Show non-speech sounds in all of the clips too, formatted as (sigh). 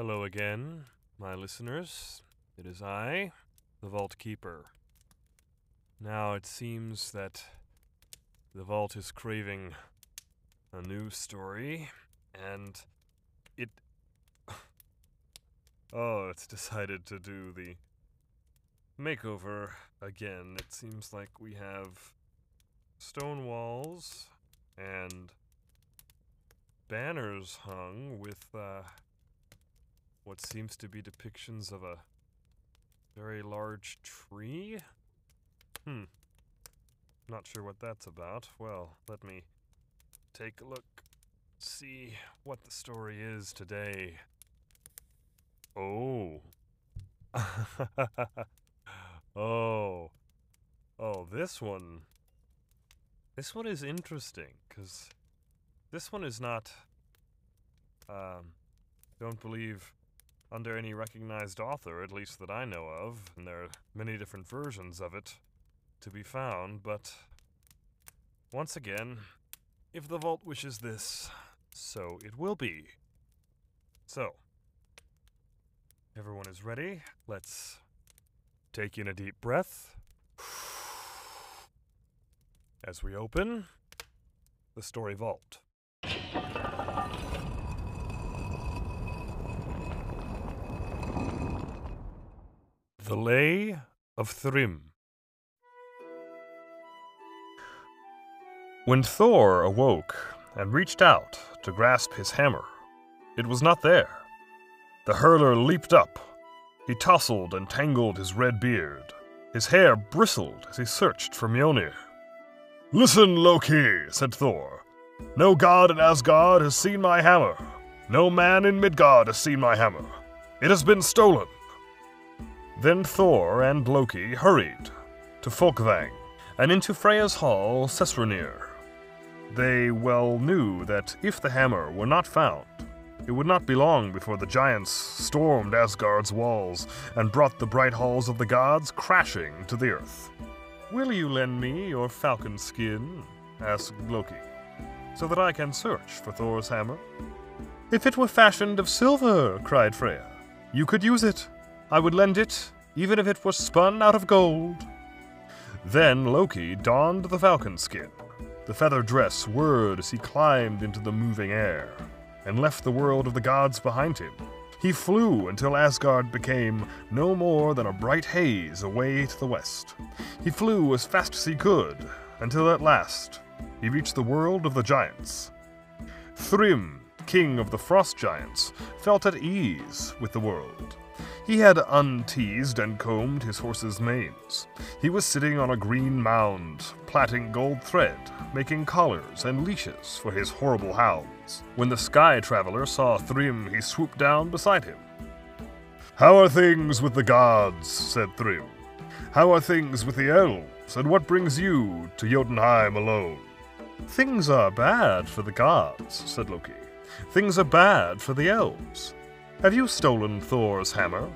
Hello again, my listeners. It is I, the Vault Keeper. Now it seems that the Vault is craving a new story, and it. (laughs) Oh, it's decided to do the makeover again. It seems like we have stone walls and banners hung with uh, what seems to be depictions of a very large tree. Hmm. Not sure what that's about. Well, let me take a look, see what the story is today. Oh. (laughs) oh. Oh, this one. This one is interesting because this one is not. Um, don't believe under any recognized author, at least that I know of, and there are many different versions of it to be found, but once again, if the vault wishes this, so it will be. So, everyone is ready. Let's take in a deep breath as we open the story vault. The Lay of Thrym. When Thor awoke and reached out to grasp his hammer, it was not there. The hurler leaped up. He tousled and tangled his red beard. His hair bristled as he searched for Mjolnir. Listen, Loki, said Thor. No god in Asgard has seen my hammer. No man in Midgard has seen my hammer. It has been stolen. Then Thor and Loki hurried to Folkvang and into Freya's hall, Sessrumnir. They well knew that if the hammer were not found, it would not be long before the giants stormed Asgard's walls and brought the bright halls of the gods crashing to the earth. Will you lend me your falcon skin? asked Loki, so that I can search for Thor's hammer. If it were fashioned of silver, cried Freya, you could use it. I would lend it, even if it were spun out of gold. Then Loki donned the falcon skin. The feather dress whirred as he climbed into the moving air and left the world of the gods behind him. He flew until Asgard became no more than a bright haze away to the west. He flew as fast as he could until at last he reached the world of the giants. Thrym, king of the frost giants, felt at ease with the world. He had unteased and combed his horse's manes. He was sitting on a green mound, plaiting gold thread, making collars and leashes for his horrible hounds. When the Sky Traveler saw Thrym, he swooped down beside him. How are things with the gods? said Thrym. How are things with the elves, and what brings you to Jotunheim alone? Things are bad for the gods, said Loki. Things are bad for the elves. Have you stolen Thor's hammer?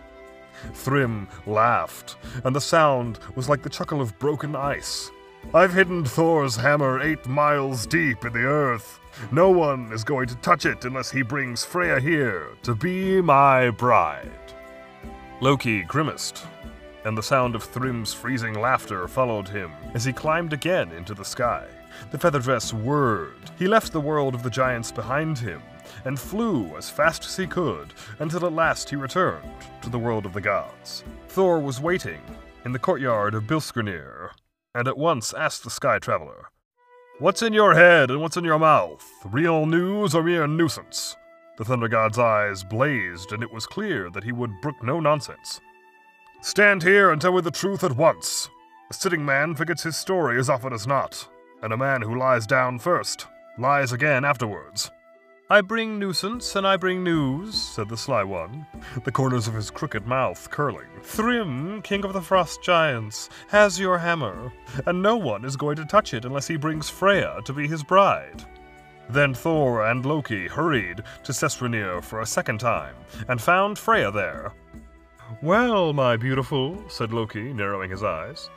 Thrym laughed, and the sound was like the chuckle of broken ice. I've hidden Thor's hammer eight miles deep in the earth. No one is going to touch it unless he brings Freya here to be my bride. Loki grimaced, and the sound of Thrym's freezing laughter followed him as he climbed again into the sky. The feather dress whirred. He left the world of the giants behind him and flew as fast as he could until at last he returned to the world of the gods. Thor was waiting in the courtyard of Bilskirnir and at once asked the Sky Traveler, What's in your head and what's in your mouth? Real news or mere nuisance? The Thunder God's eyes blazed, and it was clear that he would brook no nonsense. Stand here and tell me the truth at once. A sitting man forgets his story as often as not, and a man who lies down first lies again afterwards. I bring nuisance and I bring news, said the sly one, the corners of his crooked mouth curling. Thrym, king of the frost giants, has your hammer, and no one is going to touch it unless he brings Freya to be his bride. Then Thor and Loki hurried to Sessrumnir for a second time, and found Freya there. Well, my beautiful, said Loki, narrowing his eyes,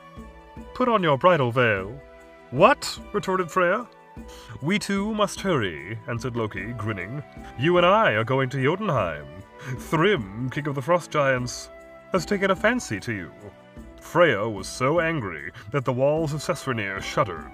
put on your bridal veil. What? retorted Freya. We too must hurry, answered Loki, grinning. You and I are going to Jotunheim. Thrym, king of the frost giants, has taken a fancy to you. Freya was so angry that the walls of Sessrumnir shuddered.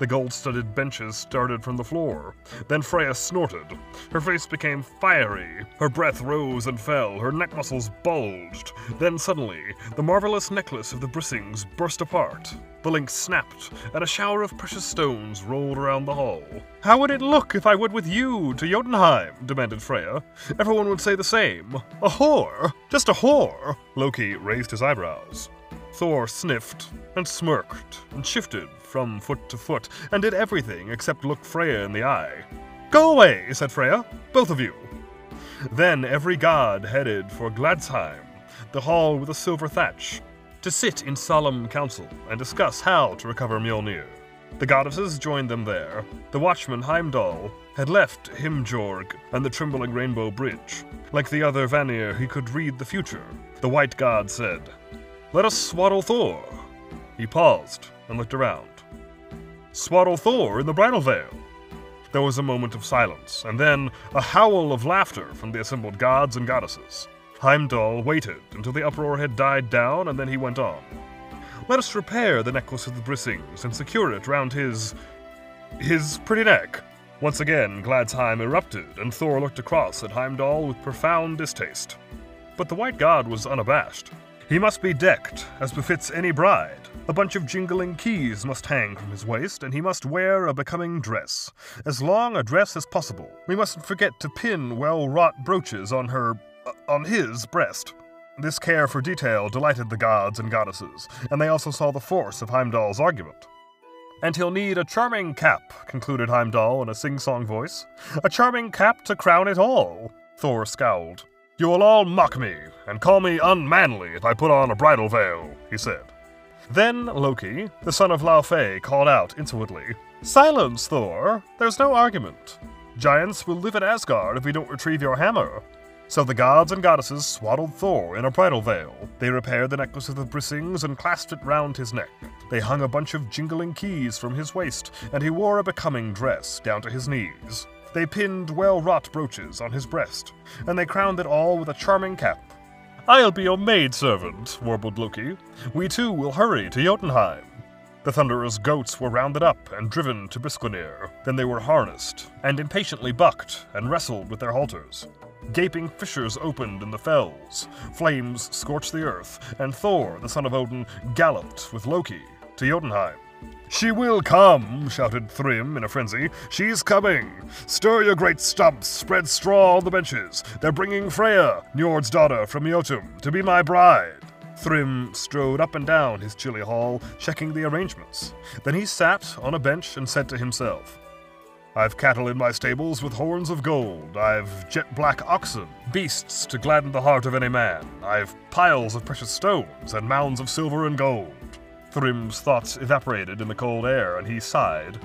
The gold-studded benches started from the floor. Then Freya snorted. Her face became fiery. Her breath rose and fell. Her neck muscles bulged. Then suddenly, the marvelous necklace of the Brisings burst apart. The link snapped, and a shower of precious stones rolled around the hall. How would it look if I went with you to Jotunheim? demanded Freya. Everyone would say the same. A whore? Just a whore? Loki raised his eyebrows. Thor sniffed and smirked and shifted from foot to foot and did everything except look Freya in the eye. Go away, said Freya, both of you. Then every god headed for Gladsheim, the hall with a silver thatch, to sit in solemn council and discuss how to recover Mjolnir. The goddesses joined them there. The watchman Heimdall had left Himinbjorg and the trembling rainbow bridge. Like the other Vanir, he could read the future. The white god said, let us swaddle Thor. He paused and looked around. Swaddle Thor in the bridal veil. There was a moment of silence, and then a howl of laughter from the assembled gods and goddesses. Heimdall waited until the uproar had died down, and then he went on. Let us repair the necklace of the Brisings and secure it round his. his pretty neck. Once again, Gladsheim erupted, and Thor looked across at Heimdall with profound distaste. But the White God was unabashed. He must be decked, as befits any bride. A bunch of jingling keys must hang from his waist, and he must wear a becoming dress. As long a dress as possible. We mustn't forget to pin well wrought brooches on her. Uh, on his breast. This care for detail delighted the gods and goddesses, and they also saw the force of Heimdall's argument. And he'll need a charming cap, concluded Heimdall in a sing song voice. A charming cap to crown it all. Thor scowled. You will all mock me and call me unmanly if I put on a bridal veil, he said. Then Loki, the son of Laufey, called out insolently, Silence, Thor! There's no argument. Giants will live in Asgard if we don't retrieve your hammer. So the gods and goddesses swaddled Thor in a bridal veil. They repaired the necklace of the Brisings and clasped it round his neck. They hung a bunch of jingling keys from his waist, and he wore a becoming dress down to his knees. They pinned well wrought brooches on his breast, and they crowned it all with a charming cap. I'll be your maidservant, warbled Loki. We too will hurry to Jotunheim. The Thunderer's goats were rounded up and driven to Briskvenir. Then they were harnessed, and impatiently bucked and wrestled with their halters. Gaping fissures opened in the fells, flames scorched the earth, and Thor, the son of Odin, galloped with Loki to Jotunheim. She will come, shouted Thrym in a frenzy. She's coming. Stir your great stumps, spread straw on the benches. They're bringing Freya, Njord's daughter from Jotun, to be my bride. Thrym strode up and down his chilly hall, checking the arrangements. Then he sat on a bench and said to himself, I've cattle in my stables with horns of gold. I've jet black oxen, beasts to gladden the heart of any man. I've piles of precious stones and mounds of silver and gold. Thrym's thoughts evaporated in the cold air, and he sighed.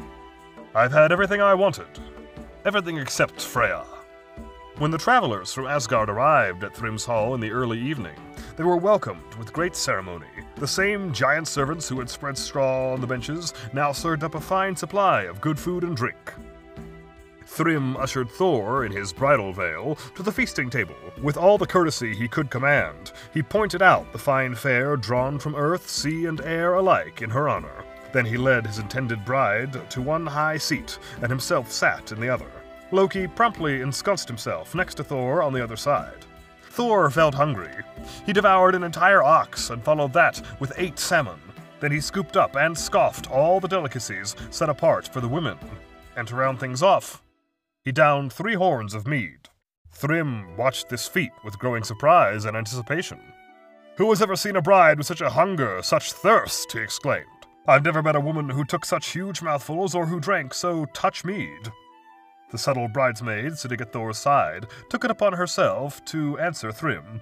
I've had everything I wanted. Everything except Freya. When the travelers from Asgard arrived at Thrym's Hall in the early evening, they were welcomed with great ceremony. The same giant servants who had spread straw on the benches now served up a fine supply of good food and drink. Thrym ushered Thor, in his bridal veil, to the feasting table. With all the courtesy he could command, he pointed out the fine fare drawn from earth, sea, and air alike in her honor. Then he led his intended bride to one high seat, and himself sat in the other. Loki promptly ensconced himself next to Thor on the other side. Thor felt hungry. He devoured an entire ox and followed that with eight salmon. Then he scooped up and scoffed all the delicacies set apart for the women. And to round things off, he downed three horns of mead. Thrym watched this feat with growing surprise and anticipation. Who has ever seen a bride with such a hunger, such thirst? he exclaimed. I've never met a woman who took such huge mouthfuls or who drank so touch mead. The subtle bridesmaid, sitting at Thor's side, took it upon herself to answer Thrym.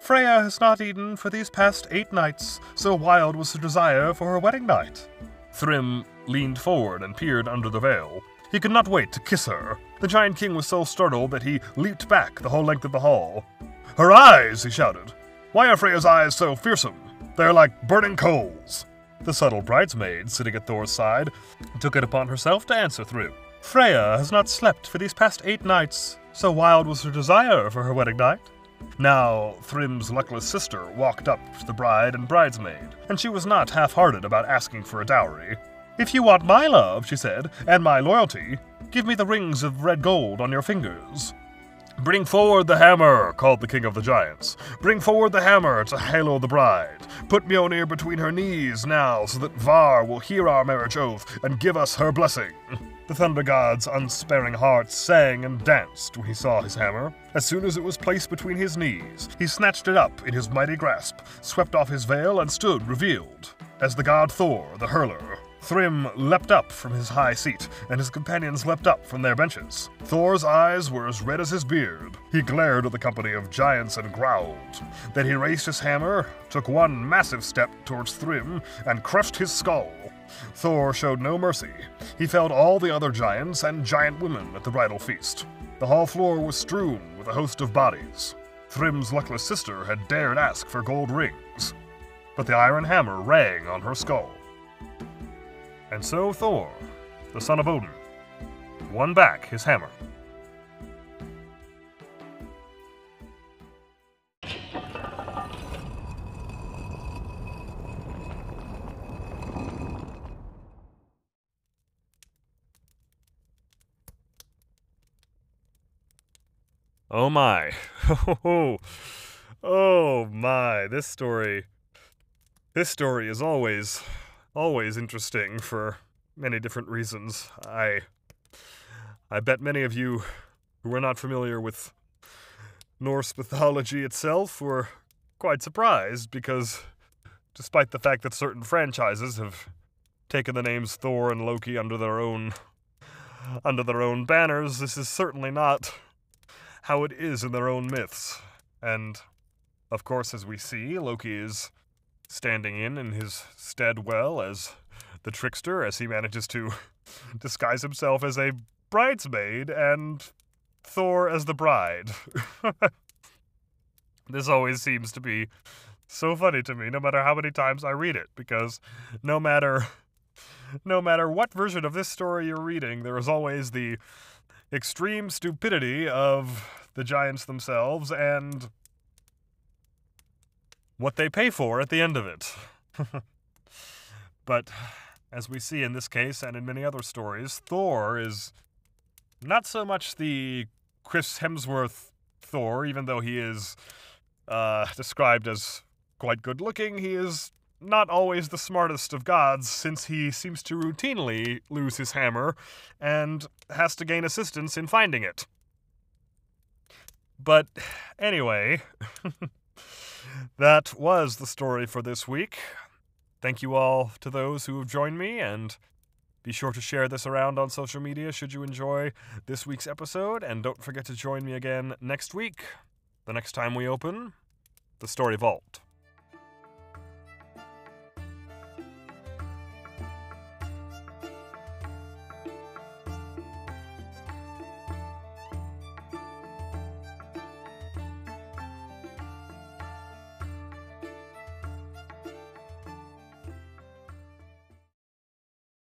Freya has not eaten for these past eight nights, so wild was her desire for her wedding night. Thrym leaned forward and peered under the veil. He could not wait to kiss her. The Giant King was so startled that he leaped back the whole length of the hall. Her eyes! he shouted. Why are Freya's eyes so fearsome? They're like burning coals. The subtle bridesmaid, sitting at Thor's side, took it upon herself to answer Thrym. Freya has not slept for these past eight nights, so wild was her desire for her wedding night. Now, Thrym's luckless sister walked up to the bride and bridesmaid, and she was not half hearted about asking for a dowry. If you want my love, she said, and my loyalty, give me the rings of red gold on your fingers. Bring forward the hammer, called the king of the giants. Bring forward the hammer to halo the bride. Put Mjolnir between her knees now, so that Var will hear our marriage oath and give us her blessing. The thunder god's unsparing heart sang and danced when he saw his hammer. As soon as it was placed between his knees, he snatched it up in his mighty grasp, swept off his veil, and stood revealed as the god Thor, the hurler. Thrym leapt up from his high seat, and his companions leapt up from their benches. Thor's eyes were as red as his beard. He glared at the company of giants and growled. Then he raised his hammer, took one massive step towards Thrym, and crushed his skull. Thor showed no mercy. He felled all the other giants and giant women at the bridal feast. The hall floor was strewn with a host of bodies. Thrym's luckless sister had dared ask for gold rings, but the iron hammer rang on her skull. And so Thor, the son of Odin, won back his hammer. Oh my. (laughs) Oh, my. This story. This story is always always interesting for many different reasons. I I bet many of you who are not familiar with Norse mythology itself were quite surprised because despite the fact that certain franchises have taken the names Thor and Loki under their own under their own banners, this is certainly not how it is in their own myths. And of course, as we see, Loki is standing in in his stead well as the trickster as he manages to (laughs) disguise himself as a bridesmaid and Thor as the bride. (laughs) this always seems to be so funny to me no matter how many times I read it because no matter no matter what version of this story you're reading there is always the extreme stupidity of the giants themselves and what they pay for at the end of it. (laughs) but as we see in this case and in many other stories, Thor is not so much the Chris Hemsworth Thor, even though he is uh, described as quite good looking, he is not always the smartest of gods, since he seems to routinely lose his hammer and has to gain assistance in finding it. But anyway, (laughs) that was the story for this week. Thank you all to those who have joined me, and be sure to share this around on social media should you enjoy this week's episode. And don't forget to join me again next week, the next time we open the Story Vault.